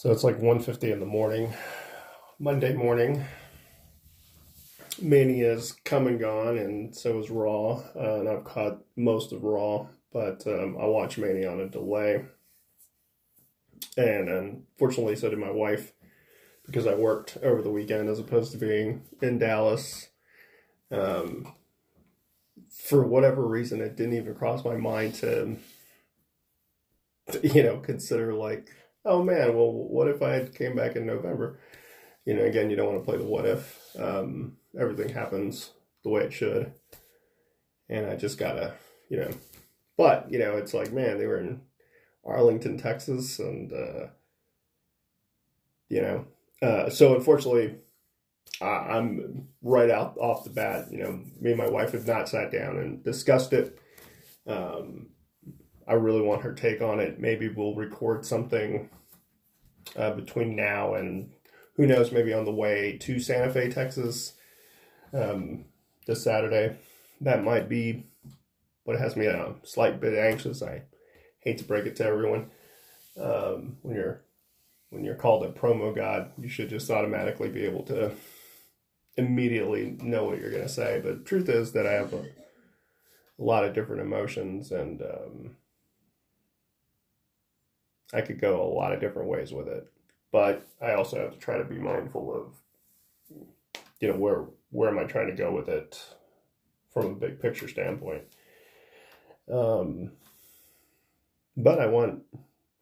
So it's like 1.50 in the morning, Monday morning. Mania's come and gone, and so is Raw. Uh, and I've caught most of Raw, but um, I watch Mania on a delay. And unfortunately, so did my wife, because I worked over the weekend as opposed to being in Dallas. Um, for whatever reason, it didn't even cross my mind to, you know, consider like, oh man, well, what if I came back in November? You know, again, you don't want to play the what if. Um, everything happens the way it should. And I just gotta, you know, but, you know, it's like, man, they were in Arlington, Texas, and, uh, you know, uh, so unfortunately, I'm right out off the bat. You know, me and my wife have not sat down and discussed it. Um, I really want her take on it. Maybe we'll record something uh, between now and who knows, maybe on the way to Santa Fe, Texas, um, this Saturday. That might be what has me a slight bit anxious. I hate to break it to everyone. Um, when you're when you're called a promo god, you should just automatically be able to immediately know what you're going to say. But truth is that I have a, a lot of different emotions and um, I could go a lot of different ways with it. But I also have to try to be mindful of, you know, where where am I trying to go with it from a big picture standpoint. Um, but I want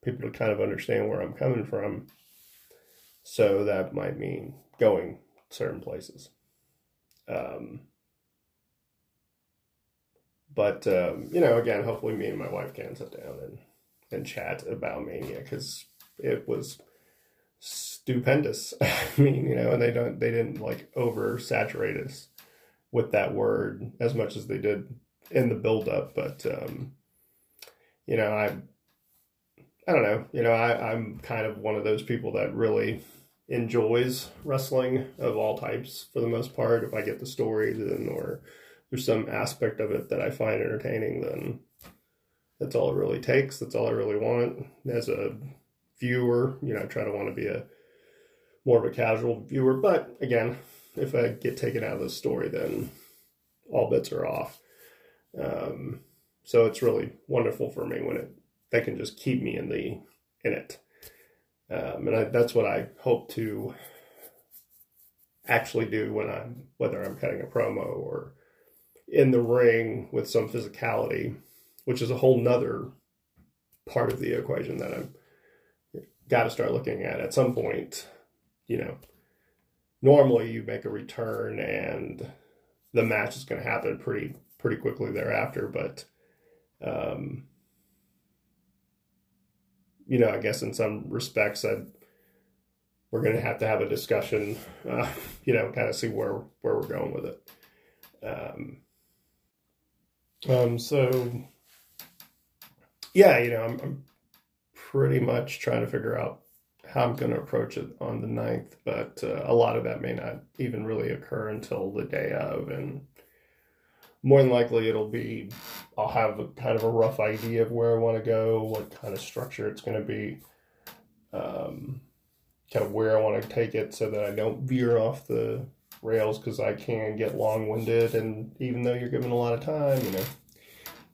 people to kind of understand where I'm coming from. So that might mean going certain places. Um, but um, you know, again, hopefully, me and my wife can sit down and and chat about Mania because it was stupendous. I mean, you know, and they don't they didn't like oversaturate us with that word as much as they did in the build up, but um, you know, I I don't know, you know, I, I'm kind of one of those people that really enjoys wrestling of all types for the most part. If I get the story, then or there's some aspect of it that I find entertaining, then that's all it really takes. That's all I really want as a viewer. You know, I try to want to be a more of a casual viewer, but again, if I get taken out of the story, then all bets are off. Um, so it's really wonderful for me when it they can just keep me in the in it. Um, and I, that's what I hope to actually do when I'm, whether I'm cutting a promo or in the ring with some physicality, which is a whole nother part of the equation that I'm got to start looking at at some point. You know, normally you make a return and the match is going to happen pretty pretty quickly thereafter, but um, you know, I guess in some respects, I, we're going to have to have a discussion, uh, you know, kind of see where where we're going with it. Um, um, so yeah, you know, I'm, I'm pretty much trying to figure out how I'm going to approach it on the 9th, but uh, a lot of that may not even really occur until the day of, and more than likely it'll be I'll have a, kind of a rough idea of where I want to go, what kind of structure it's going to be, um, kind of where I want to take it, so that I don't veer off the rails because I can get long winded, and even though you're given a lot of time, you know,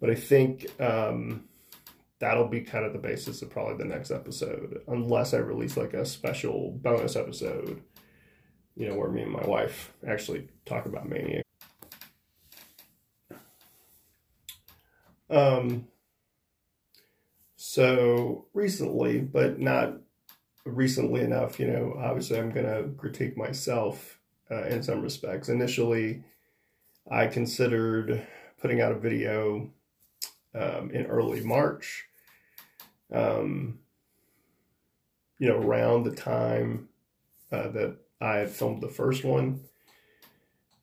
but I think um, that'll be kind of the basis of probably the next episode, unless I release like a special bonus episode, you know, where me and my wife actually talk about Mania Um, so recently, but not recently enough, you know, obviously I'm going to critique myself uh, in some respects. Initially, I considered putting out a video um, in early March, um, you know, around the time uh, that I had filmed the first one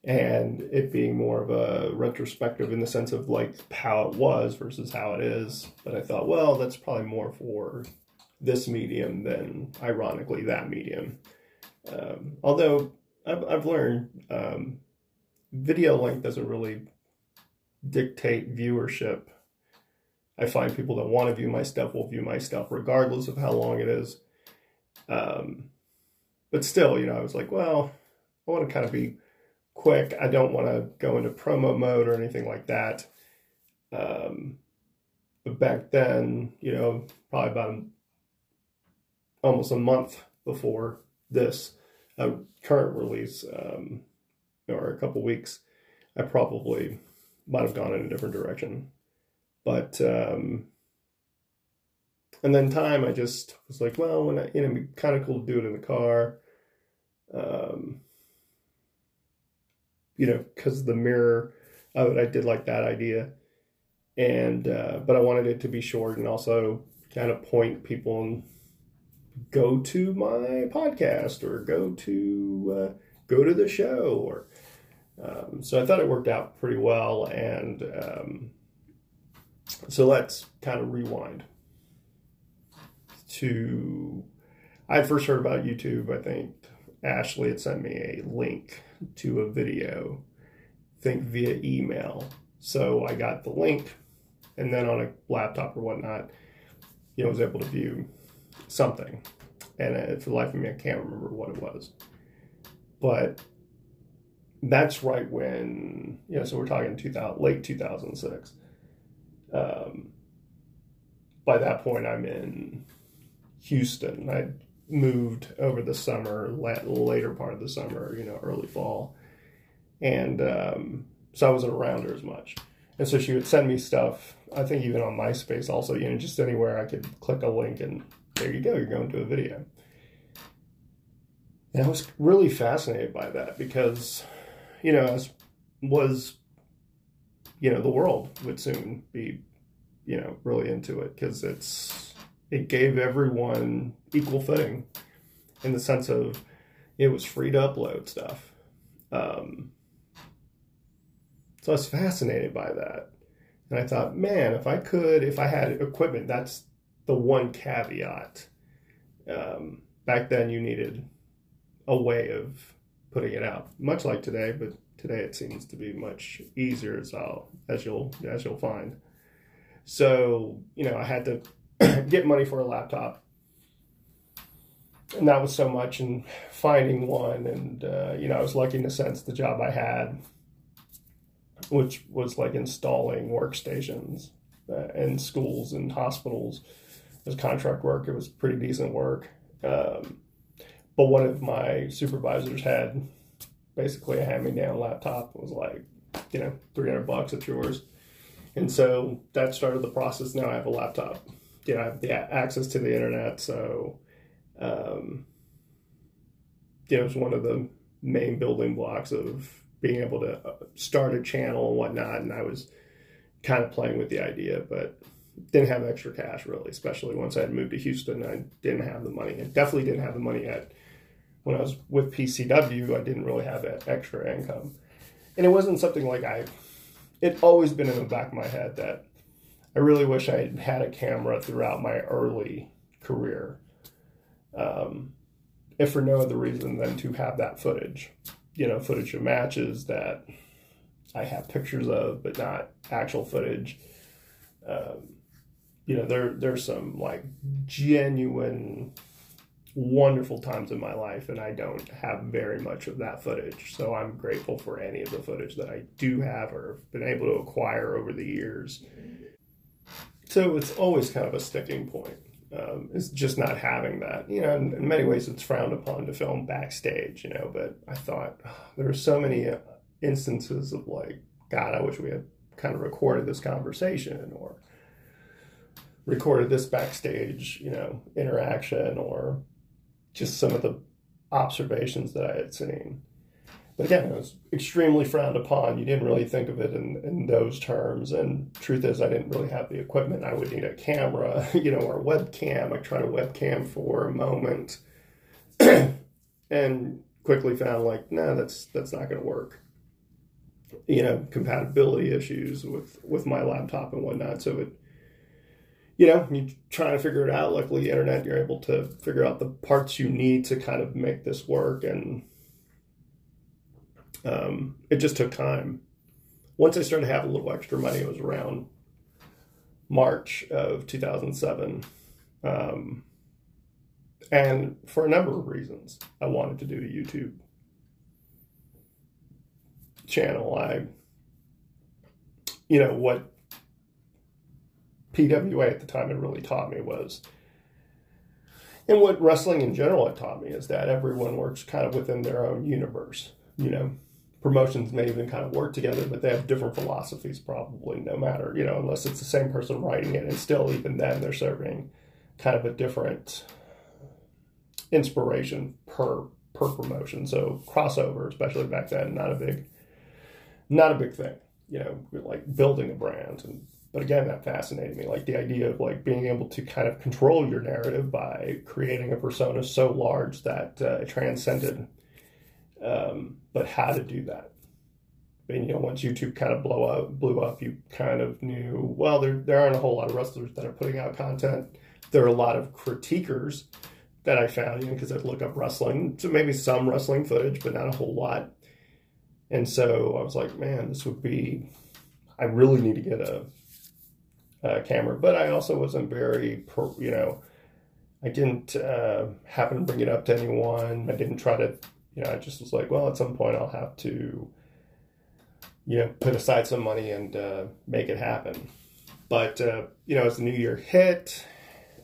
and it being more of a retrospective in the sense of like how it was versus how it is. But I thought, well, that's probably more for this medium than ironically that medium. Um, although I've, I've learned um, video length doesn't really dictate viewership. I find people that want to view my stuff will view my stuff regardless of how long it is. Um, but still, you know, I was like, well, I want to kind of be quick. I don't want to go into promo mode or anything like that. Um, but back then, you know, probably about a, almost a month before this uh, current release, um, or a couple weeks, I probably might have gone in a different direction. But um, and then time, I just was like, well, when I, you know, it'd be kind of cool to do it in the car. Um, you know, because the mirror it, I did like that idea, and uh, but I wanted it to be short and also kind of point people and go to my podcast or go to uh, go to the show or um, so I thought it worked out pretty well and um, so let's kind of rewind to I first heard about YouTube I think Ashley had sent me a link to a video I think via email so I got the link and then on a laptop or whatnot you know was able to view something. And uh, for the life of me, I can't remember what it was. But that's right when, you know, so we're talking 2000, late 2006. Um, by that point, I'm in Houston. I moved over the summer, later part of the summer, you know, early fall. And um, so I wasn't around her as much. And so she would send me stuff, I think even on MySpace also, you know, just anywhere I could click a link and there you go, you're going to a video. And I was really fascinated by that because, you know, as was, you know, the world would soon be, you know, really into it because it's, it gave everyone equal footing in the sense of it was free to upload stuff. Um, so I was fascinated by that. And I thought, man, if I could, if I had equipment, that's the one caveat. Um, back then, you needed a way of putting it out, much like today, but today it seems to be much easier as I'll, as you'll as you'll find. So you know, I had to get money for a laptop, and that was so much. And finding one, and uh, you know, I was lucky in the sense the job I had, which was like installing workstations uh, in schools and hospitals it was contract work. It was pretty decent work. Um, but one of my supervisors had basically a hand-me-down laptop. It was like, you know, 300 bucks, it's yours. And so that started the process. Now I have a laptop. You know, I have the access to the internet. So, um, you know, it's one of the main building blocks of being able to uh, start a channel and whatnot. And I was kind of playing with the idea, but didn't have extra cash really, especially once I had moved to Houston. I didn't have the money, I definitely didn't have the money at when I was with PCW. I didn't really have that extra income, and it wasn't something like I. It always been in the back of my head that I really wish I had had a camera throughout my early career, um, if for no other reason than to have that footage, you know, footage of matches that I have pictures of, but not actual footage. Um, you know, there there's some like genuine wonderful times in my life and I don't have very much of that footage. So I'm grateful for any of the footage that I do have or have been able to acquire over the years. So it's always kind of a sticking point. Um, it's just not having that. You know, in, in, many ways it's frowned upon to film backstage, you know, but I thought there are so many uh, instances of like, God, I wish we had kind of recorded this conversation or recorded this backstage, you know, interaction or just some of the observations that I had seen. But again, it was extremely frowned upon. You didn't really think of it in, in those terms. And truth is, I didn't really have the equipment. I would need a camera, you know, or a webcam. I tried a webcam for a moment and quickly found like, no, nah, that's that's not going to work. You know, compatibility issues with with my laptop and whatnot. So it you know, you try to figure it out. Luckily, internet, you're able to figure out the parts you need to kind of make this work. And um, it just took time. Once I started to have a little extra money, it was around March of 2007. Um, And for a number of reasons, I wanted to do a YouTube channel. I, you know, what PWA at the time had really taught me was, and what wrestling in general had taught me is that everyone works kind of within their own universe. You know, promotions may even kind of work together, but they have different philosophies, probably, no matter, you know, unless it's the same person writing it. And still, even then, they're serving kind of a different inspiration per per promotion. So crossover, especially back then, not a big not a big thing. You know, like building a brand and but again that fascinated me like the idea of like being able to kind of control your narrative by creating a persona so large that uh, it transcended um, but how to do that and you know once youtube kind of blow up blew up you kind of knew well there, there aren't a whole lot of wrestlers that are putting out content there are a lot of critiquers that I found, you know, because I'd look up wrestling, so maybe some wrestling footage, but not a whole lot. And so I was like, man, this would be, I really need to get a, a camera. But I also wasn't very, you know, I didn't uh, happen to bring it up to anyone. I didn't try to, you know, I just was like, well, at some point I'll have to, you know, put aside some money and uh, make it happen. But, uh, you know, as the new year hit,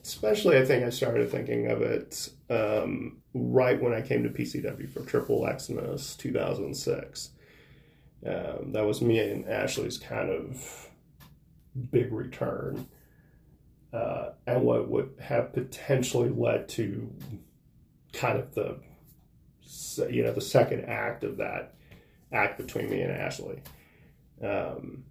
especially I think I started thinking of it um, right when I came to PCW for Triple Xmas 2006. Um, that was me and Ashley's kind of big return, uh, and what would have potentially led to kind of the you know the second act of that act between me and Ashley. Um,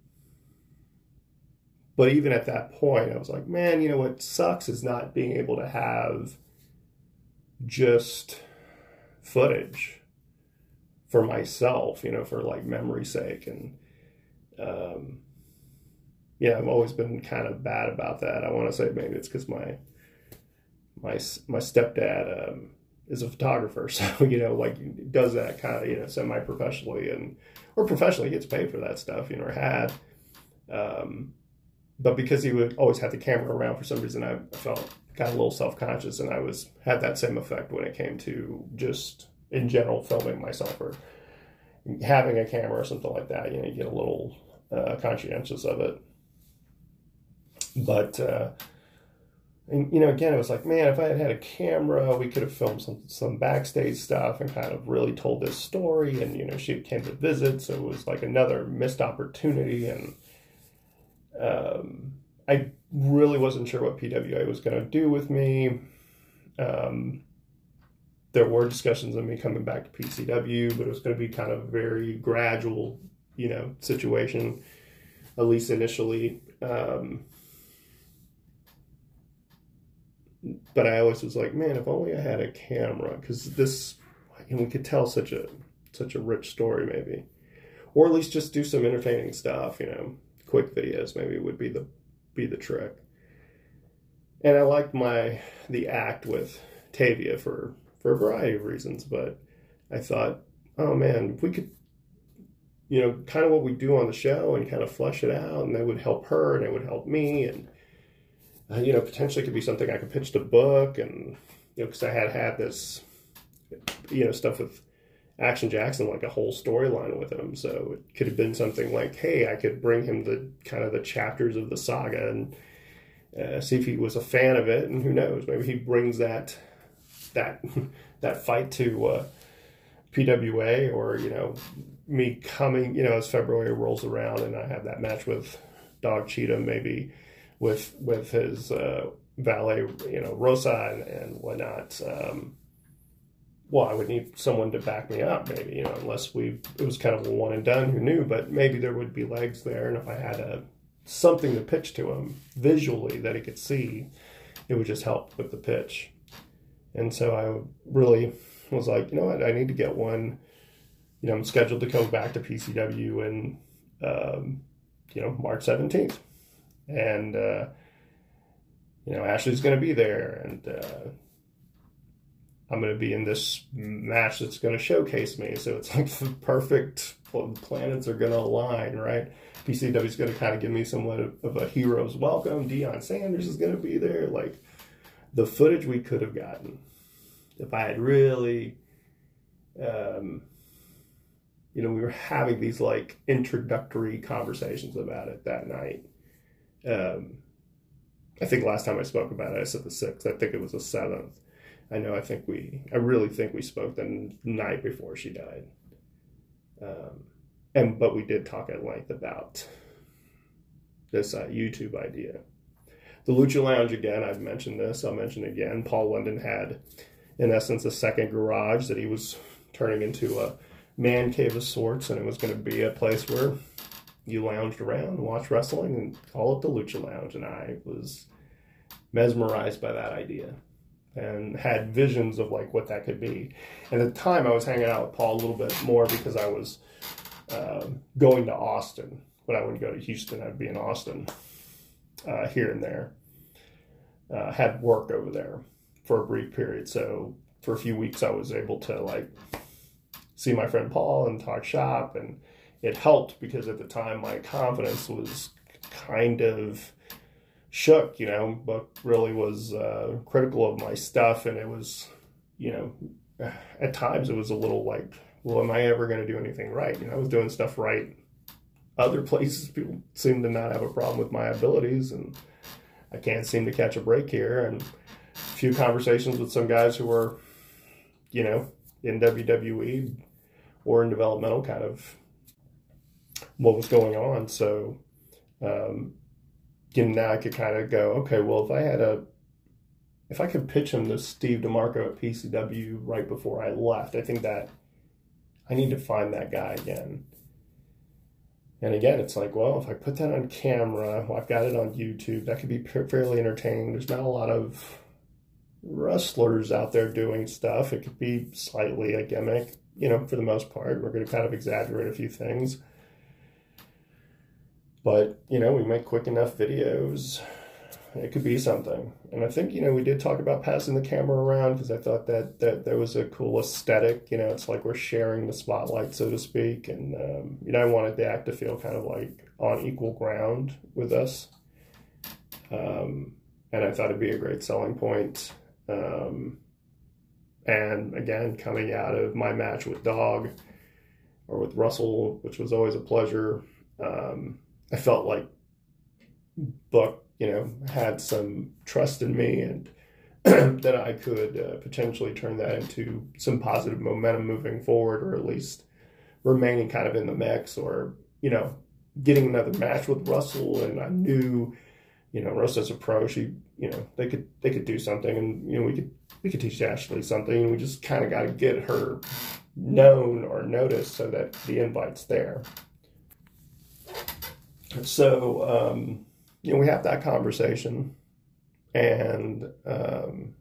but even at that point, I was like, man, you know what sucks is not being able to have just footage for myself, you know, for like memory's sake. And um, yeah, I've always been kind of bad about that. I want to say maybe it's because my my my stepdad um, is a photographer, so you know, like does that kind of you know semi professionally and or professionally gets paid for that stuff, you know, or had. Um, but because he would always have the camera around for some reason, I felt got a little self conscious, and I was had that same effect when it came to just in general filming myself or having a camera or something like that. You know, you get a little uh, conscientious of it. But uh, and, you know, again, it was like, man, if I had had a camera, we could have filmed some some backstage stuff and kind of really told this story. And you know, she came to visit, so it was like another missed opportunity and um, I really wasn't sure what PWA was going to do with me. Um, there were discussions of me coming back to PCW, but it was going to be kind of very gradual, you know, situation, at least initially. Um, but I always was like, man, if only I had a camera, because this, and we could tell such a such a rich story, maybe, or at least just do some entertaining stuff, you know. Quick videos maybe would be the be the trick. And I liked my the act with Tavia for for a variety of reasons, but I thought, oh man, if we could you know, kind of what we do on the show and kind of flesh it out, and that would help her and it would help me, and uh, you know, potentially could be something I could pitch to book, and you know, because I had had this, you know, stuff with Action Jackson like a whole storyline with him. So it could have been something like, hey, I could bring him the kind of the chapters of the saga and uh, see if he was a fan of it, and who knows, maybe he brings that that that fight to uh, PWA, or you know, me coming, you know, as February rolls around and I have that match with Dog Cheetah, maybe with with his uh, valet, you know, Rosa and, and whatnot. Um, well, I would need someone to back me up, maybe, you know, unless we, it was kind of a one and done, who knew, but maybe there would be legs there. And if I had a, something to pitch to him visually that he could see, it would just help with the pitch. And so I really was like, you know what, I need to get one. You know, I'm scheduled to come back to PCW in, um, you know, March 17th. And, uh, you know, Ashley's going to be there. And, uh, I'm going to be in this match that's going to showcase me. So it's like the perfect planets are going to align, right? PCW is going to kind of give me somewhat of a hero's welcome. Deion Sanders is going to be there. Like the footage we could have gotten if I had really, um, you know, we were having these like introductory conversations about it that night. Um, I think last time I spoke about it, I said the sixth. I think it was the seventh. I know. I think we. I really think we spoke the night before she died. Um, and but we did talk at length about this uh, YouTube idea. The Lucha Lounge again. I've mentioned this. I'll mention again. Paul London had, in essence, a second garage that he was turning into a man cave of sorts, and it was going to be a place where you lounged around, watched wrestling, and call it the Lucha Lounge. And I was mesmerized by that idea and had visions of like what that could be. And at the time, I was hanging out with Paul a little bit more because I was uh, going to Austin. When I wouldn't go to Houston, I'd be in Austin uh, here and there. Uh, had work over there for a brief period, so for a few weeks I was able to like see my friend Paul and talk shop, and it helped because at the time my confidence was kind of shook, you know, but really was uh, critical of my stuff, and it was, you know, at times it was a little like, well, am I ever going to do anything right? You know, I was doing stuff right. Other places, people seem to not have a problem with my abilities, and I can't seem to catch a break here. And a few conversations with some guys who were, you know, in WWE or in developmental, kind of what was going on. So, um, you know, now I could kind of go, okay, well, if I had a, if I could pitch him to Steve DeMarco at PCW right before I left, I think that I need to find that guy again. And again, it's like, well, if I put that on camera, well, I've got it on YouTube, that could be fairly entertaining. There's not a lot of wrestlers out there doing stuff. It could be slightly a gimmick, you know, for the most part. We're going to kind of exaggerate a few things. But, you know, we make quick enough videos. It could be something. And I think, you know, we did talk about passing the camera around because I thought that, that there was a cool aesthetic. You know, it's like we're sharing the spotlight, so to speak. And, um, you know, I wanted the act to feel kind of like on equal ground with us. Um, and I thought it'd be a great selling point. Um, and again, coming out of my match with Dog or with Russell, which was always a pleasure, um, I felt like Buck, you know, had some trust in me and that I could uh, potentially turn that into some positive momentum moving forward, or at least remaining kind of in the mix, or you know, getting another match with Russell. And I knew, you know, Russell's a pro. She, you know, they could they could do something, and you know, we could we could teach Ashley something, and we just kind of got to get her known or noticed so that the invite's there. So, um, you know, we have that conversation, and um,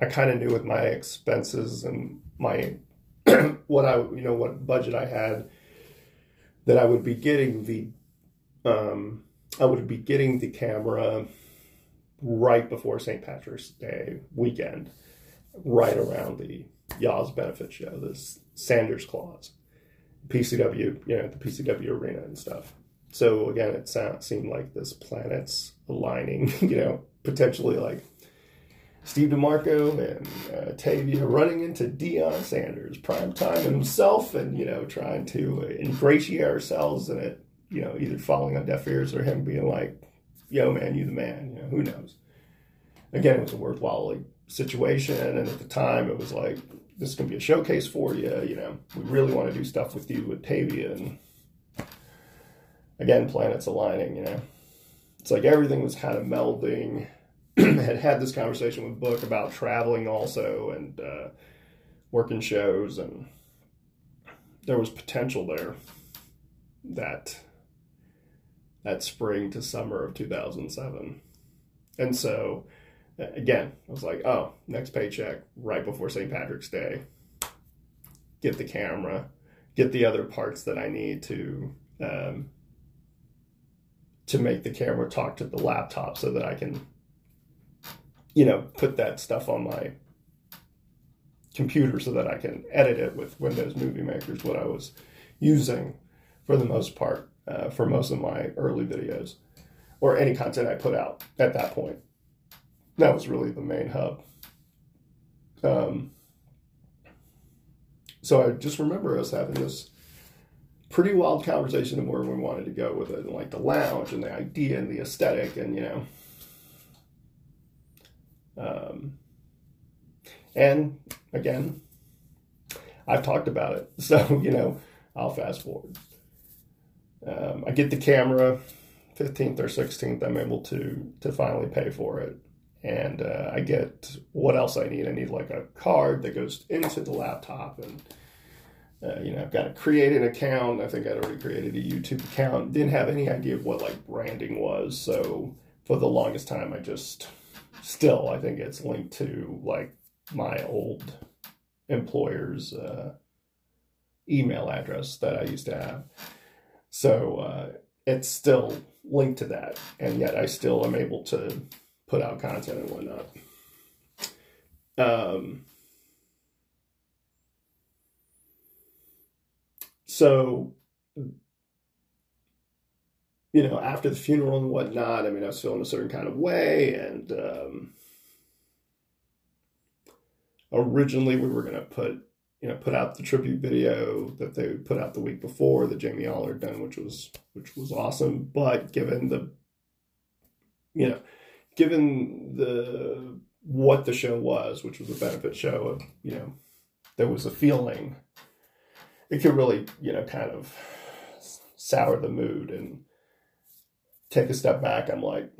I kind of knew with my expenses and my what I you know what budget I had that I would be getting the um, I would be getting the camera right before St. Patrick's Day weekend, right around the Yaw's benefit show, this Sanders Clause. PCW, you know, the PCW arena and stuff. So again, it sound, seemed like this planet's aligning, you know, potentially like Steve DeMarco and uh, Tavia running into Deion Sanders, prime time himself, and, you know, trying to ingratiate ourselves in it, you know, either falling on deaf ears or him being like, yo, man, you the man, you know, who knows. Again, it was a worthwhile like, situation, and at the time, it was like, this to be a showcase for you. You know, we really want to do stuff with you with Tavia. And again, planets aligning, you know. It's like everything was kind of melding. had had this conversation with Book about traveling also and uh, working shows, and there was potential there that that spring to summer of 2007. And so again, I was like, oh, next paycheck right before St. Patrick's Day. Get the camera, get the other parts that I need to um, to make the camera talk to the laptop so that I can, you know, put that stuff on my computer so that I can edit it with Windows Movie Maker is what I was using for the most part uh, for most of my early videos or any content I put out at that point that was really the main hub. Um, so I just remember us having this pretty wild conversation of where we wanted to go with it, and like the lounge and the idea and the aesthetic, and you know. Um, and again, I've talked about it, so you know, I'll fast forward. Um, I get the camera, fifteenth or sixteenth. I'm able to to finally pay for it, and uh, I get what else I need. I need like a card that goes into the laptop, and uh, you know, I've got to create an account. I think I'd already created a YouTube account. Didn't have any idea of what like branding was, so for the longest time, I just still I think it's linked to like my old employer's uh, email address that I used to have. So uh, it's still linked to that, and yet I still am able to put out content and whatnot. Um, so, you know, after the funeral and whatnot, I mean, I was feeling a certain kind of way, and um, originally we were going to put you know put out the tribute video that they put out the week before that Jamie Aller done, which was which was awesome. But given the you know given the what the show was, which was a benefit show, you know there was a feeling it could really you know kind of sour the mood and take a step back. I'm like,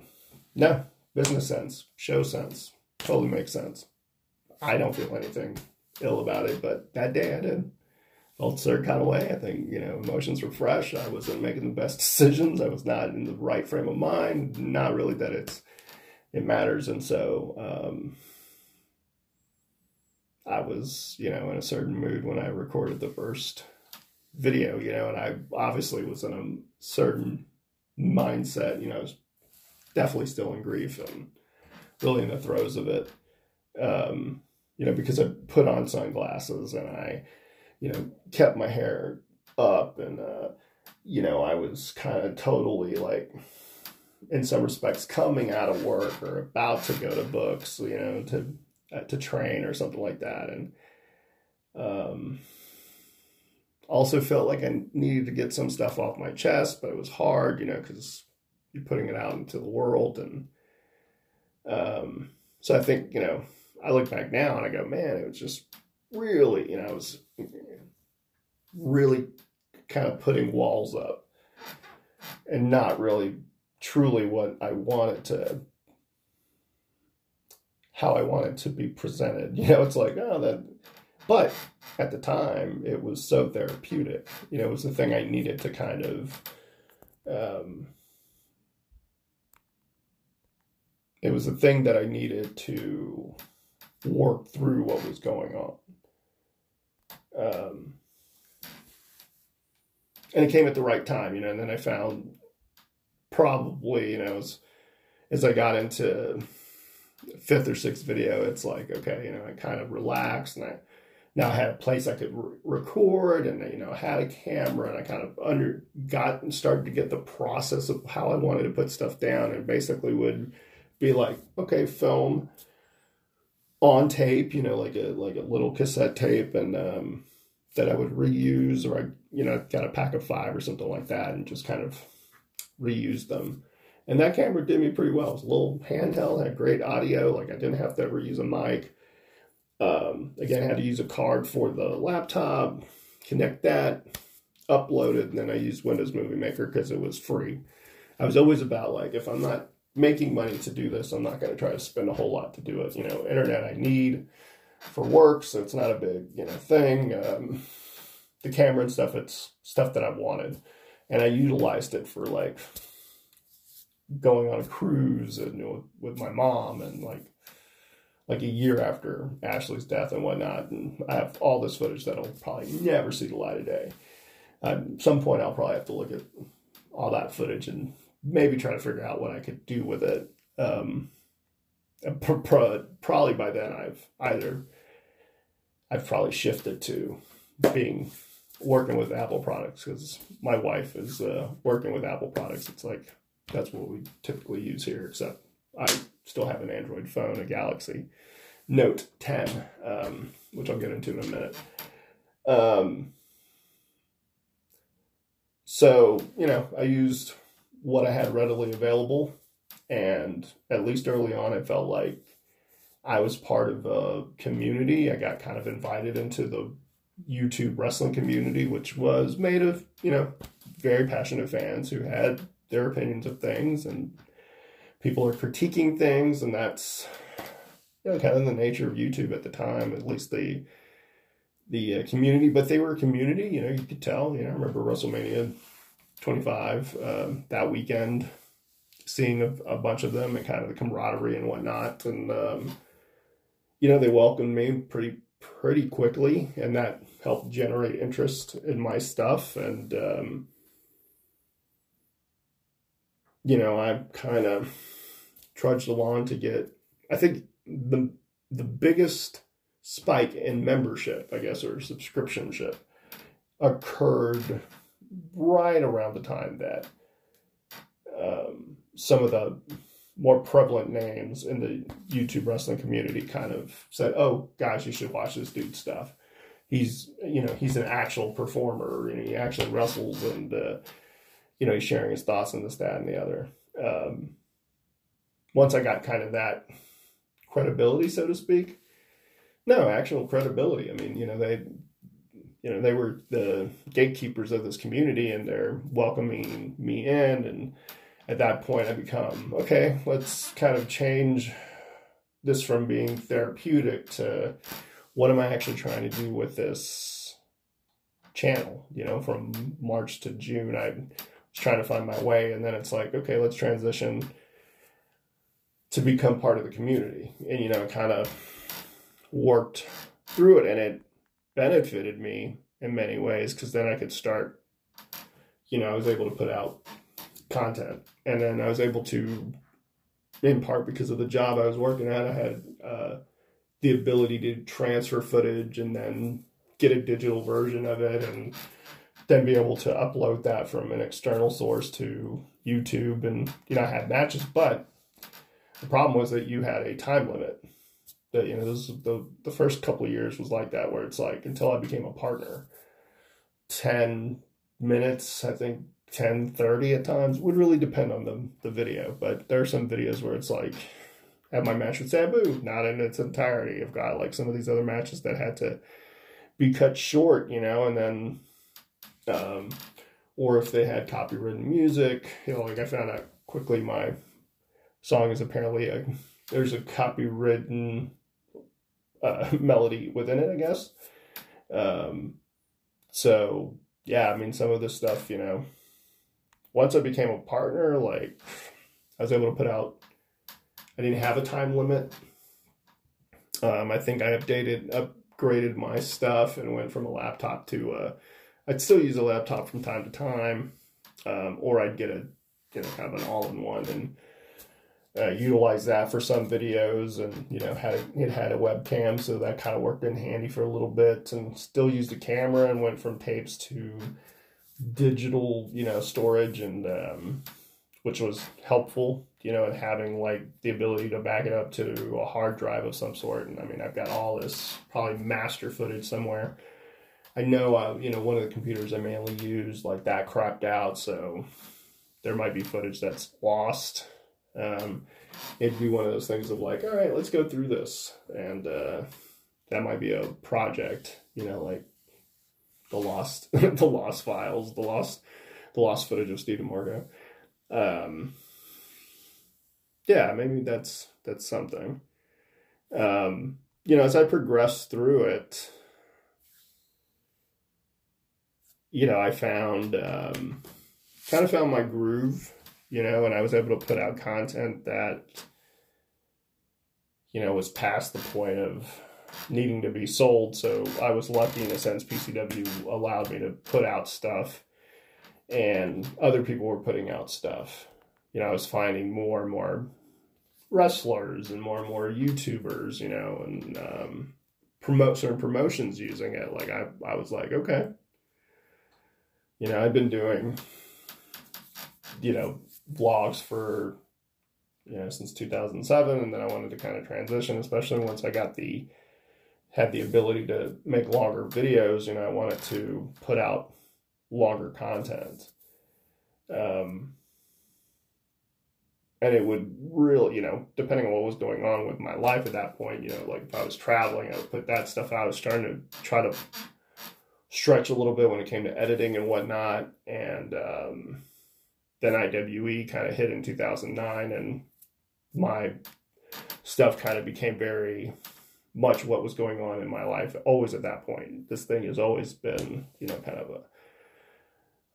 no, business sense, show sense, totally makes sense. I don't feel anything ill about it, but that day I did. Felt a certain kind of way. I think, you know, emotions were fresh. I wasn't making the best decisions. I was not in the right frame of mind. Not really that it's it matters. And so um, I was, you know, in a certain mood when I recorded the first video, you know, and I obviously was in a certain mindset, you know, definitely still in grief and really in the throes of it. Um, you know, because I put on sunglasses and I, you know, kept my hair up and, uh, you know, I was kind of totally like, in some respects, coming out of work or about to go to books, you know, to uh, to train or something like that, and um, also felt like I needed to get some stuff off my chest, but it was hard, you know, because you're putting it out into the world, and um, so I think you know I look back now and I go, man, it was just really, you know, I was really kind of putting walls up and not really truly what I wanted to, how I wanted to be presented. You know, it's like, oh, that, but at the time it was so therapeutic. You know, it was the thing I needed to kind of, um, it was the thing that I needed to work through what was going on. Um, and it came at the right time, you know. And then I found probably, you know, as, as I got into fifth or sixth video, it's like okay, you know, I kind of relaxed and I now I had a place I could re- record and you know had a camera and I kind of under got and started to get the process of how I wanted to put stuff down and basically would be like okay, film on tape, you know, like a like a little cassette tape, and um, that I would reuse, or I, you know, got a pack of five or something like that, and just kind of reuse them. And that camera did me pretty well. It was a little handheld, had great audio. Like I didn't have to ever use a mic. Um, again, I had to use a card for the laptop, connect that, upload it, and then I used Windows Movie Maker because it was free. I was always about like if I'm not making money to do this. I'm not going to try to spend a whole lot to do it. You know, internet I need for work, so it's not a big you know thing. Um, the camera and stuff, it's stuff that I've wanted, and I utilized it for like going on a cruise and you know, with my mom and like like a year after Ashley's death and whatnot. And I have all this footage that I'll probably never see the light of day. At some point, I'll probably have to look at all that footage and maybe try to figure out what I could do with it. Um, probably by then I've either I've probably shifted to being working with Apple products because my wife is uh, working with Apple products. It's like that's what we typically use here, except I still have an Android phone, a Galaxy, Note 10, um, which I'll get into in a minute. Um, so, you know, I used what I had readily available. And at least early on, I felt like I was part of a community. I got kind of invited into the YouTube wrestling community, which was made of, you know, very passionate fans who had their opinions of things and people are critiquing things and that's you know kind of the nature of YouTube at the time, at least the the uh, community, but they were a community, you know, you could tell, you know, I remember WrestleMania 25 um, that weekend seeing a, a, bunch of them and kind of the camaraderie and whatnot and um, you know, they welcomed me pretty pretty quickly, and that helped generate interest in my stuff. And um, you know, I kind of trudged along to get. I think the the biggest spike in membership, I guess, or subscriptionship, occurred right around the time that um, some of the more prevalent names in the YouTube wrestling community kind of said, "Oh, guys, you should watch this dude's stuff. He's, you know, he's an actual performer. and he actually wrestles, and uh, you know, he's sharing his thoughts on this, that, and the other." Um, once I got kind of that credibility, so to speak, no actual credibility. I mean, you know, they, you know, they were the gatekeepers of this community, and they're welcoming me in and at that point, I become okay. Let's kind of change this from being therapeutic to what am I actually trying to do with this channel? You know, from March to June, I was trying to find my way, and then it's like, okay, let's transition to become part of the community, and you know, kind of worked through it, and it benefited me in many ways because then I could start. You know, I was able to put out content. And then I was able to, in part because of the job I was working at, I had uh, the ability to transfer footage and then get a digital version of it and then be able to upload that from an external source to YouTube. And, you know, I had matches, but the problem was that you had a time limit. That, you know, this the, the first couple of years was like that, where it's like until I became a partner, 10 minutes, I think 10 30 at times would really depend on the, the video but there are some videos where it's like have my match with sabu not in its entirety i've got like some of these other matches that had to be cut short you know and then um or if they had copywritten music you know like i found out quickly my song is apparently a there's a copywritten uh, melody within it i guess um so yeah i mean some of this stuff you know once I became a partner, like I was able to put out. I didn't have a time limit. Um, I think I updated, upgraded my stuff, and went from a laptop to. Uh, I'd still use a laptop from time to time, um, or I'd get a, you know, kind of an all-in-one and uh, utilize that for some videos, and you know, had it had a webcam, so that kind of worked in handy for a little bit, and still used a camera, and went from tapes to digital, you know, storage and um, which was helpful, you know, and having like the ability to back it up to a hard drive of some sort. And I mean, I've got all this probably master footage somewhere. I know, uh, you know, one of the computers I mainly use like that crapped out, so there might be footage that's lost. Um, it'd be one of those things of like, all right, let's go through this, and uh, that might be a project, you know, like the lost the lost files, the lost the lost footage of Steve Morgan. Um, yeah, maybe that's that's something. Um, you know, as I progressed through it, you know, I found um, kind of found my groove, you know, and I was able to put out content that you know was past the point of needing to be sold. So I was lucky in a sense. PCW allowed me to put out stuff, and other people were putting out stuff. You know, I was finding more and more wrestlers and more and more YouTubers. You know, and um, promote certain promotions using it. Like I, I was like, okay. You know, I've been doing, you know, vlogs for you know, since 2007. And then I wanted to kind of transition, especially once I got the, had the ability to make longer videos, you know, I wanted to put out longer content. Um, and it would really, you know, depending on what was going on with my life at that point, you know, like if I was traveling, I would put that stuff out. I was trying to try to stretch a little bit when it came to editing and whatnot. And um, then IWE kind of hit in 2009, and my stuff kind of became very much what was going on in my life always at that point. This thing has always been, you know, kind of a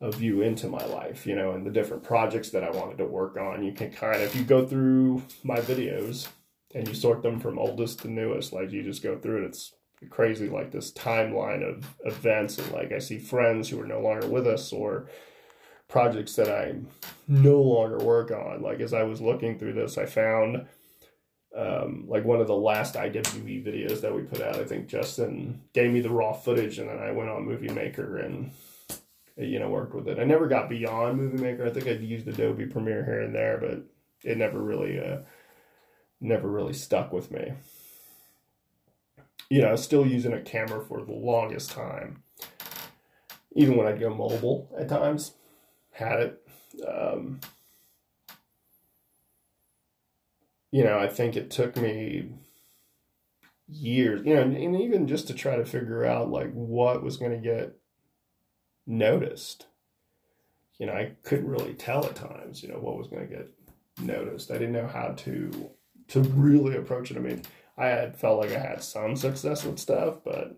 a view into my life, you know, and the different projects that I wanted to work on. You can kind of, if you go through my videos and you sort them from oldest to newest, like you just go through it, it's crazy, like this timeline of events. And like I see friends who are no longer with us or projects that I no longer work on. Like as I was looking through this, I found um, like one of the last IWE videos that we put out. I think Justin gave me the raw footage and then I went on Movie Maker and you know, worked with it. I never got beyond Movie Maker. I think I'd used Adobe Premiere here and there, but it never really, uh, never really stuck with me. You know, I was still using a camera for the longest time. Even when I'd go mobile at times, had it. Um, you know, I think it took me years, you know, and, and even just to try to figure out like what was going to get noticed. You know, I couldn't really tell at times, you know, what was going to get noticed. I didn't know how to to really approach it. I mean, I had felt like I had some success with stuff, but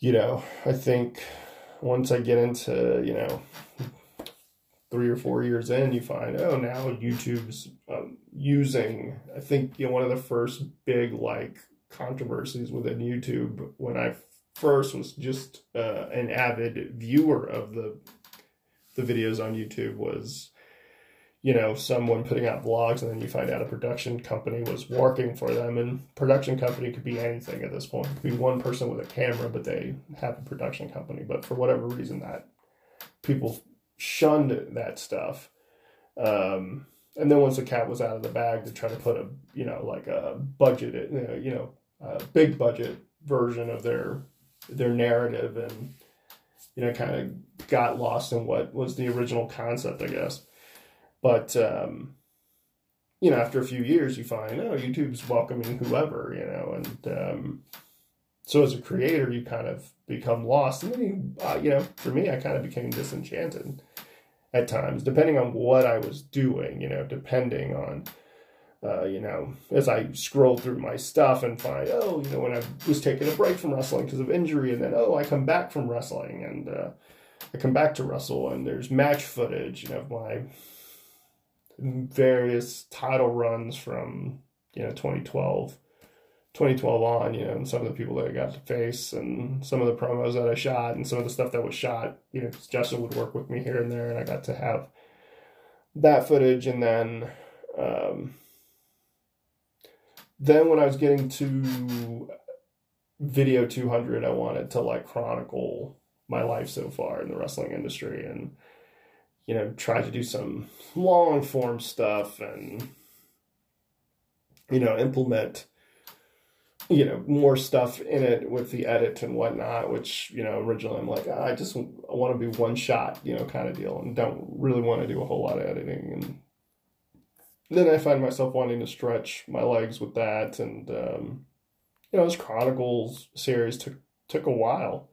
you know, I think once I get into, you know, three or four years in, you find, oh, now YouTube's um, using, I think, you know, one of the first big, like, controversies within YouTube when I first was just uh, an avid viewer of the the videos on YouTube was you know someone putting out vlogs and then you find out a production company was working for them. And production company could be anything at this point. It could be one person with a camera but they have a production company. But for whatever reason that people shunned that stuff um, and then once the cat was out of the bag to try to put a you know like a budget you know, you know a big budget version of their their narrative and you know kind of got lost in what was the original concept i guess. But um, you know after a few years you find oh youtube's welcoming whoever you know and um, so as a creator you kind of become lost. And then you, uh, you know for me i kind of became disenchanted at times depending on what i was doing you know depending on uh, you know, as I scroll through my stuff and find, oh, you know, when I was taking a break from wrestling because of injury, and then, oh, I come back from wrestling and uh, I come back to wrestle, and there's match footage, you know, of my various title runs from, you know, 2012, 2012 on, you know, and some of the people that I got to face and some of the promos that I shot and some of the stuff that was shot, you know, Justin would work with me here and there, and I got to have that footage, and then, um, then when I was getting to video 200, I wanted to like chronicle my life so far in the wrestling industry and you know try to do some long form stuff and you know implement you know more stuff in it with the edit and whatnot which you know originally i'm like ah, i just want to be one shot you know kind of deal and don't really want to do a whole lot of editing and then I find myself wanting to stretch my legs with that, and um, you know, this Chronicles series took took a while.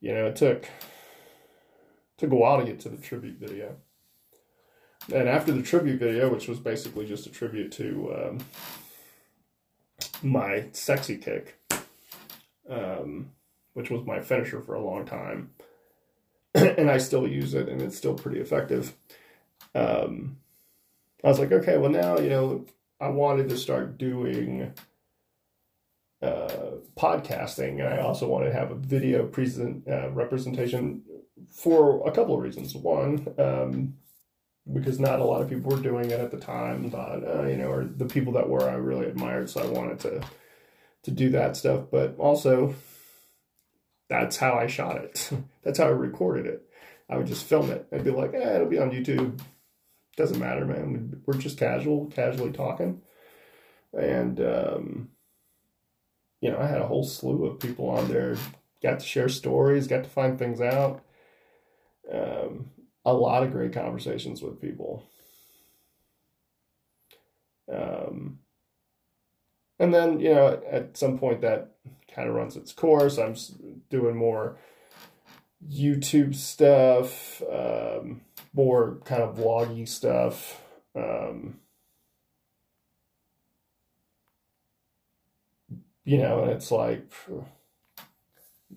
You know, it took took a while to get to the tribute video, and after the tribute video, which was basically just a tribute to um, my sexy kick, um, which was my finisher for a long time, and I still use it, and it's still pretty effective. Um, I was like, okay, well now, you know, I wanted to start doing uh, podcasting, and I also wanted to have a video present uh, representation for a couple of reasons. One, um, because not a lot of people were doing it at the time, but uh, you know, or the people that were I really admired, so I wanted to to do that stuff. But also, that's how I shot it. that's how I recorded it. I would just film it. I'd be like, eh, it'll be on YouTube doesn't matter, man. We're just casual, casually talking. And, um, you know, I had a whole slew of people on there, got to share stories, got to find things out. Um, a lot of great conversations with people. Um, and then, you know, at some point that kind of runs its course. I'm doing more YouTube stuff, um, more kind of vloggy stuff. Um, you know, and it's like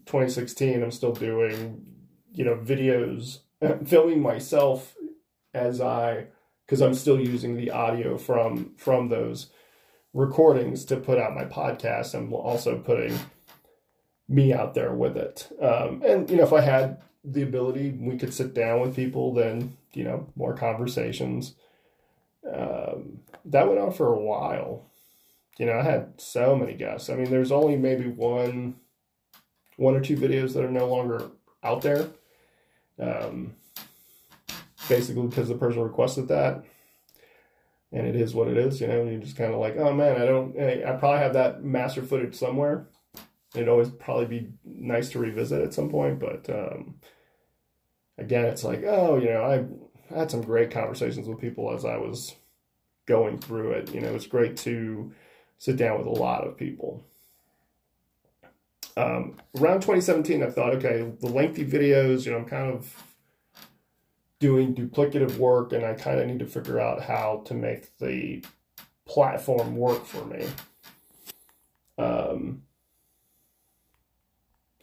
2016, I'm still doing, you know, videos, filming myself as I, because I'm still using the audio from from those recordings to put out my podcast. I'm also putting me out there with it. Um, and, you know, if I had the ability, we could sit down with people, then, you know, more conversations. Um, that went on for a while. You know, I had so many guests. I mean, there's only maybe one, one or two videos that are no longer out there. Um, basically because the person requested that and it is what it is. You know, you're just kind of like, oh man, I don't. I probably have that master footage somewhere. It'd always probably be nice to revisit at some point, but um, again, it's like, oh, you know, I, had some great conversations with people as I was going through it. You know, it's great to sit down with a lot of people. Um, around 2017, I thought, okay, the lengthy videos, you know, I'm kind of doing duplicative work and I kind of need to figure out how to make the platform work for me. Um,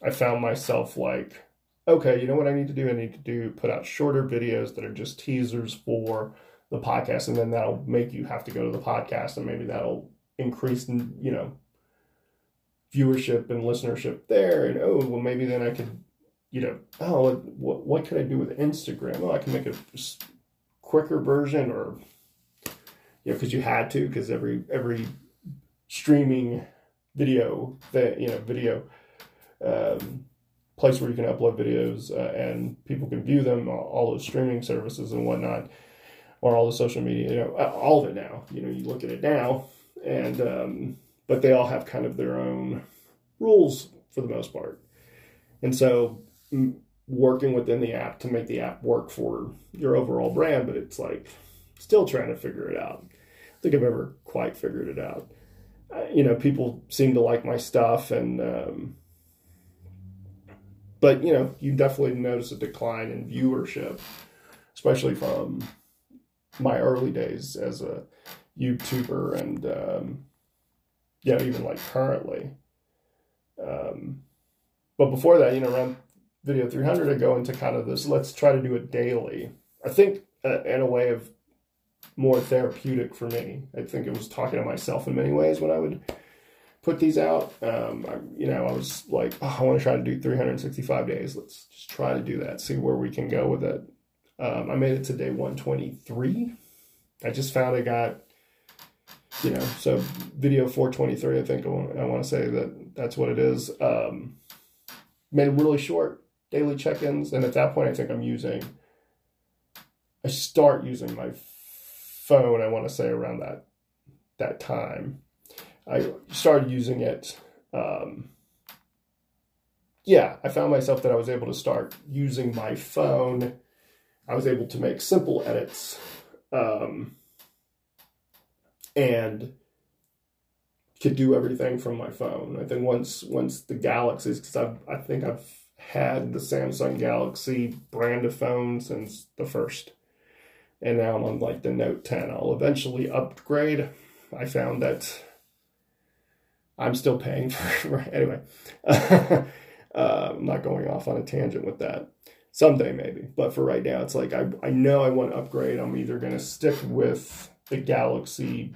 I found myself like, okay, you know what I need to do? I need to do put out shorter videos that are just teasers for the podcast, and then that'll make you have to go to the podcast, and maybe that'll increase, you know, viewership and listenership there. And oh, well, maybe then I could you know, oh, what, what can I do with Instagram? Oh, I can make a quicker version or, you know, because you had to, because every, every streaming video that, you know, video um, place where you can upload videos uh, and people can view them, all, those streaming services and whatnot, or all the social media, you know, all of it now. You know, you look at it now, and, um, but they all have kind of their own rules for the most part. And so working within the app to make the app work for your overall brand, but it's like still trying to figure it out. I think I've ever quite figured it out. Uh, you know, people seem to like my stuff, and um, but you know, you definitely notice a decline in viewership, especially from my early days as a YouTuber, and um, yeah, even like currently. Um, but before that, you know, around video 300 I go into kind of this let's try to do it daily i think uh, in a way of more therapeutic for me i think it was talking to myself in many ways when i would put these out um, I, you know i was like oh, i want to try to do 365 days let's just try to do that see where we can go with it um, i made it to day 123 i just found i got you know so video 423 i think i want, I want to say that that's what it is um, made really short daily check-ins, and at that point, I think I'm using. I start using my phone. I want to say around that that time, I started using it. Um, yeah, I found myself that I was able to start using my phone. I was able to make simple edits, um, and could do everything from my phone. I think once once the Galaxies, because I I think I've had the Samsung Galaxy brand of phone since the first. And now I'm on like the Note 10. I'll eventually upgrade. I found that I'm still paying for it. anyway. uh, I'm not going off on a tangent with that. Someday maybe, but for right now, it's like I I know I want to upgrade. I'm either going to stick with the Galaxy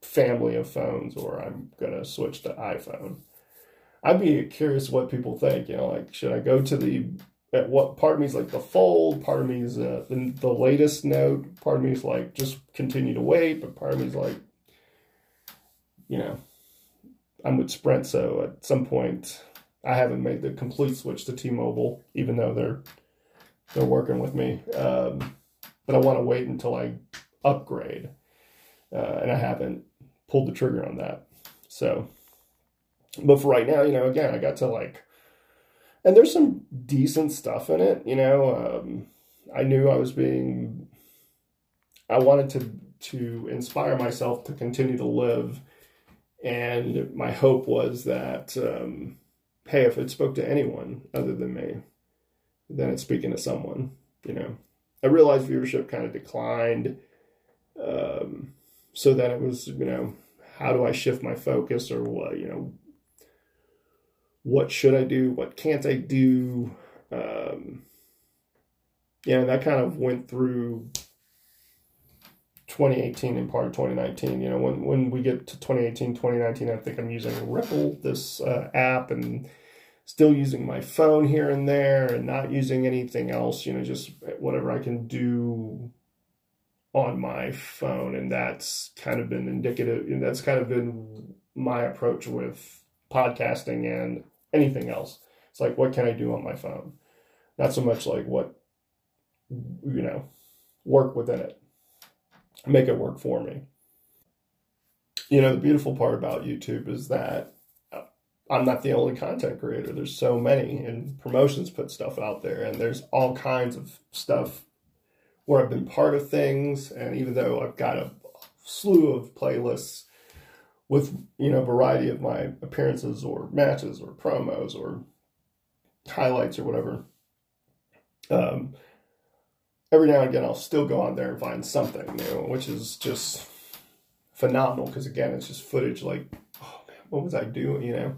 family of phones, or I'm going to switch to iPhone. I'd be curious what people think. You know, like should I go to the at what part of me is like the fold, part of me is uh, the, the latest note, part of me is like just continue to wait, but part of me is like, you know, I'm with Sprint, so at some point I haven't made the complete switch to T-Mobile, even though they're they're working with me. Um, but I want to wait until I upgrade, uh, and I haven't pulled the trigger on that. So, but for right now, you know, again, I got to like, and there's some decent stuff in it. You know, um, I knew I was being, I wanted to to inspire myself to continue to live, and my hope was that, um, hey, if it spoke to anyone other than me, then it's speaking to someone. You know, I realized viewership kind of declined. Um, so then it was, you know, how do I shift my focus or what, you know, what should I do? What can't I do? Um, yeah, that kind of went through 2018 and part of 2019. You know, when, when we get to 2018, 2019, I think I'm using Ripple, this uh, app, and still using my phone here and there and not using anything else, you know, just whatever I can do on my phone. And that's kind of been indicative, and that's kind of been my approach with podcasting and anything else. It's like, what can I do on my phone? Not so much like what, you know, work within it, make it work for me. You know, the beautiful part about YouTube is that I'm not the only content creator. There's so many, and promotions put stuff out there, and there's all kinds of stuff where I've been part of things. And even though I've got a slew of playlists with you know variety of my appearances or matches or promos or highlights or whatever, um, every now and again I'll still go on there and find something new, which is just phenomenal because again it's just footage like, oh man, what was I doing? You know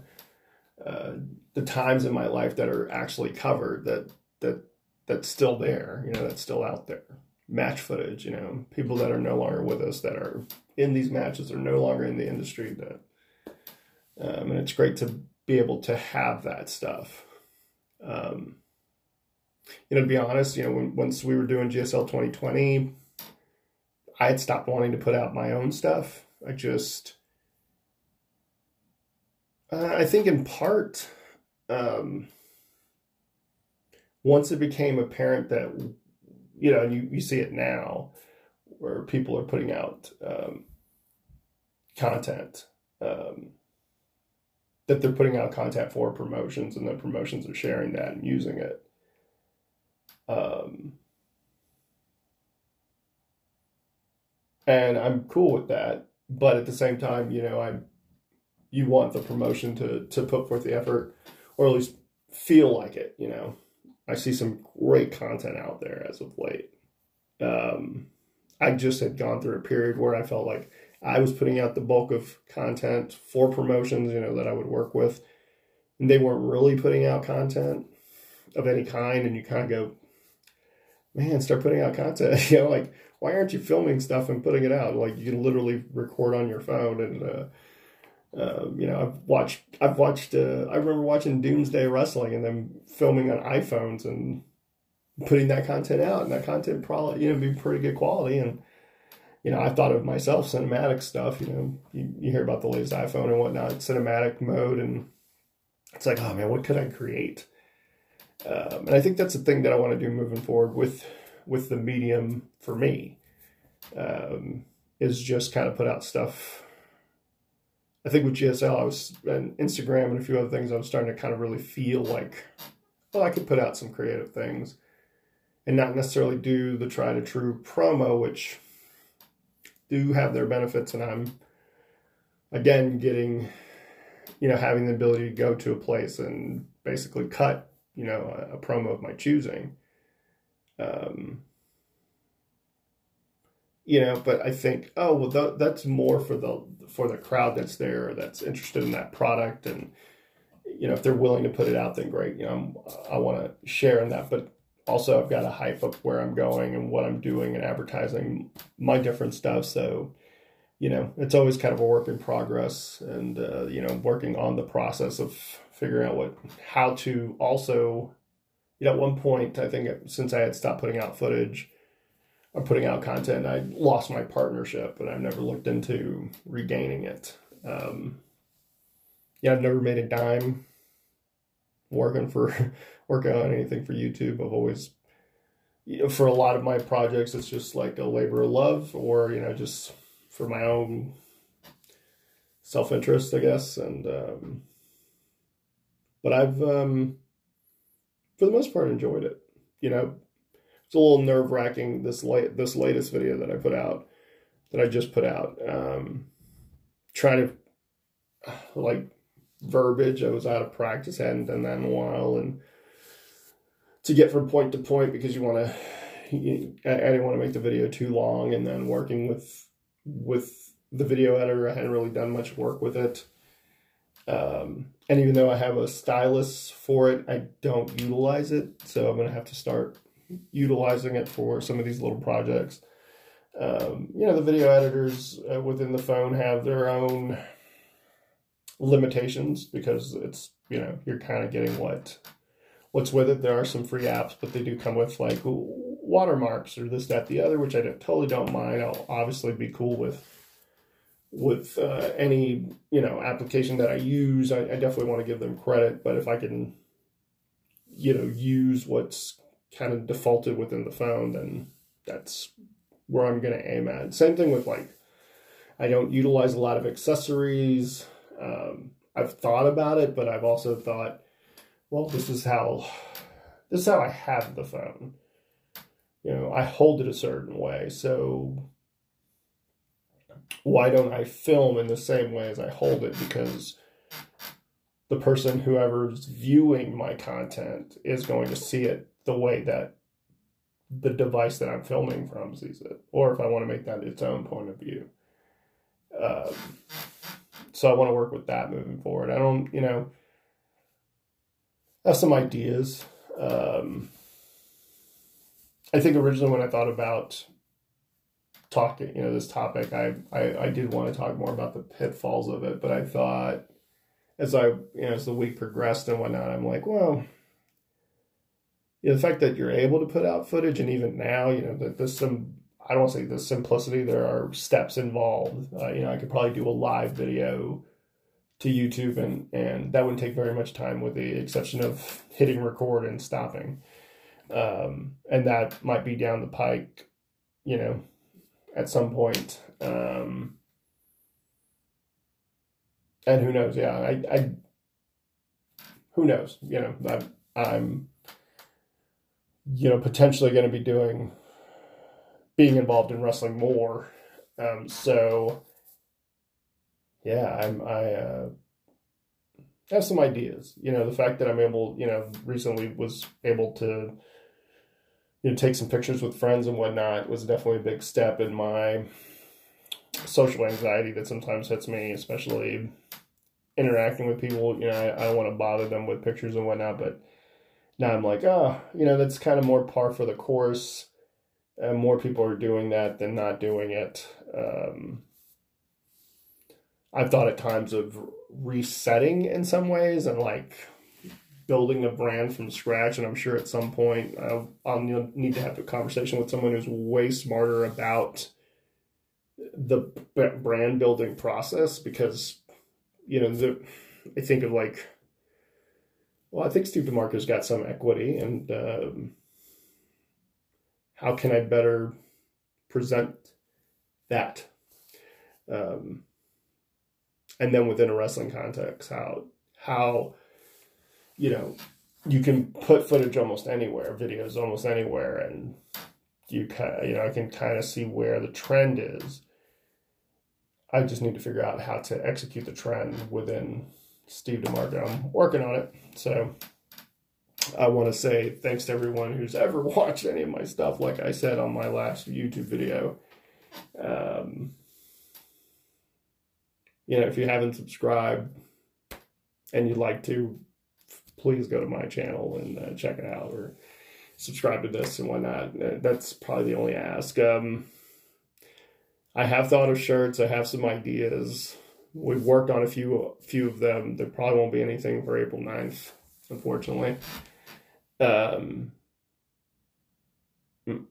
uh, the times in my life that are actually covered that that that's still there, you know, that's still out there. Match footage, you know, people that are no longer with us that are in these matches are no longer in the industry that um, and it's great to be able to have that stuff. Um, you know, to be honest, you know, when, once we were doing GSL 2020, I had stopped wanting to put out my own stuff. I just uh, I think in part, um, once it became apparent that, you know, you, you see it now where people are putting out um, content, um, that they're putting out content for promotions and the promotions are sharing that and using it. Um, and I'm cool with that. But at the same time, you know, I'm you want the promotion to to put forth the effort or at least feel like it you know i see some great content out there as of late um, i just had gone through a period where i felt like i was putting out the bulk of content for promotions you know that i would work with and they weren't really putting out content of any kind and you kind of go man start putting out content you know like why aren't you filming stuff and putting it out like you can literally record on your phone and uh, um, you know, I've watched, I've watched, uh, I remember watching Doomsday Wrestling and them filming on iPhones and putting that content out, and that content probably, you know, be pretty good quality. And, you know, I thought of myself cinematic stuff, you know, you, you hear about the latest iPhone and whatnot, cinematic mode, and it's like, oh man, what could I create? Um, and I think that's the thing that I want to do moving forward with, with the medium for me, um, is just kind of put out stuff I think with GSL, I was and Instagram and a few other things, I was starting to kind of really feel like, well, I could put out some creative things, and not necessarily do the tried and true promo, which do have their benefits. And I'm again getting, you know, having the ability to go to a place and basically cut, you know, a, a promo of my choosing. Um, you know but i think oh well th- that's more for the for the crowd that's there that's interested in that product and you know if they're willing to put it out then great you know I'm, i want to share in that but also i've got to hype up where i'm going and what i'm doing and advertising my different stuff so you know it's always kind of a work in progress and uh, you know working on the process of figuring out what how to also you know at one point i think since i had stopped putting out footage or putting out content, I lost my partnership, and I've never looked into regaining it. Um, yeah, I've never made a dime working for working on anything for YouTube. I've always you know, for a lot of my projects, it's just like a labor of love, or you know, just for my own self interest, I guess. And um, but I've um, for the most part enjoyed it. You know, it's a little nerve wracking this late this latest video that I put out that I just put out. Um, trying to like verbiage. I was out of practice, hadn't done that in a while, and to get from point to point because you want to. I didn't want to make the video too long, and then working with with the video editor, I hadn't really done much work with it. Um, and even though I have a stylus for it, I don't utilize it. So I'm going to have to start utilizing it for some of these little projects. Um, you know, the video editors uh, within the phone have their own limitations because it's, you know, you're kind of getting what what's with it. There are some free apps, but they do come with like watermarks or this, that, the other, which I don't, totally don't mind. I'll obviously be cool with with uh, any you know application that I use. I, I definitely want to give them credit, but if I can, you know, use what's kind of defaulted within the phone, then that's where I'm going to aim at. Same thing with like, I don't utilize a lot of accessories. Um, I've thought about it, but I've also thought well, this is how this is how I have the phone. You know, I hold it a certain way. So why don't I film in the same way as I hold it? Because the person, whoever's viewing my content, is going to see it the way that the device that I'm filming from sees it, or if I want to make that its own point of view. Um, so I want to work with that moving forward. I don't, you know, have some ideas. Um, I think originally when I thought about talking, you know, this topic, I, I, I did want to talk more about the pitfalls of it, but I thought as I, you know, as the week progressed and whatnot, I'm like, well, the fact that you're able to put out footage and even now, you know, that there's some, I don't say the simplicity, there are steps involved. Uh, you know, I could probably do a live video to YouTube, and and that wouldn't take very much time, with the exception of hitting record and stopping. Um, and that might be down the pike, you know, at some point. Um, and who knows? Yeah, I, I who knows? You know, I'm, I'm, you know, potentially going to be doing, being involved in wrestling more. Um, so yeah, I'm I uh, have some ideas. You know, the fact that I'm able, you know, recently was able to you know take some pictures with friends and whatnot was definitely a big step in my social anxiety that sometimes hits me, especially interacting with people. You know, I, I don't want to bother them with pictures and whatnot, but now I'm like, oh, you know, that's kind of more par for the course. And more people are doing that than not doing it. Um, I've thought at times of resetting in some ways and like building a brand from scratch. And I'm sure at some point I'll, I'll need to have a conversation with someone who's way smarter about the brand building process because, you know, the, I think of like, well, I think Steve DeMarco's got some equity and um, how can I better present that? Um, and then within a wrestling context, how how you know you can put footage almost anywhere, videos almost anywhere, and you kind you know I can kind of see where the trend is. I just need to figure out how to execute the trend within Steve DeMarco. I'm working on it, so I want to say thanks to everyone who's ever watched any of my stuff. Like I said on my last YouTube video. Um, you know, if you haven't subscribed and you'd like to, please go to my channel and uh, check it out or subscribe to this and whatnot. Uh, that's probably the only ask. Um, I have thought of shirts. I have some ideas. We've worked on a few few of them. There probably won't be anything for April 9th, unfortunately. Um,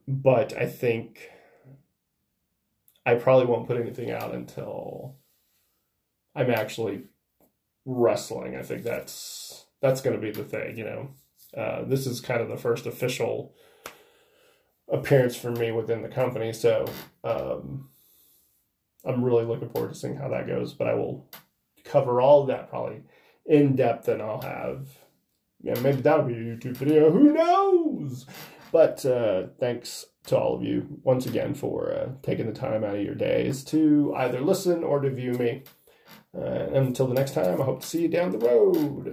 but I think I probably won't put anything out until I'm actually wrestling. I think that's that's going to be the thing. You know, uh, this is kind of the first official appearance for me within the company. So um, I'm really looking forward to seeing how that goes. But I will cover all of that probably in depth, and I'll have yeah maybe that'll be a YouTube video. Who knows? But uh, thanks to all of you once again for uh, taking the time out of your days to either listen or to view me. Uh, until the next time, I hope to see you down the road.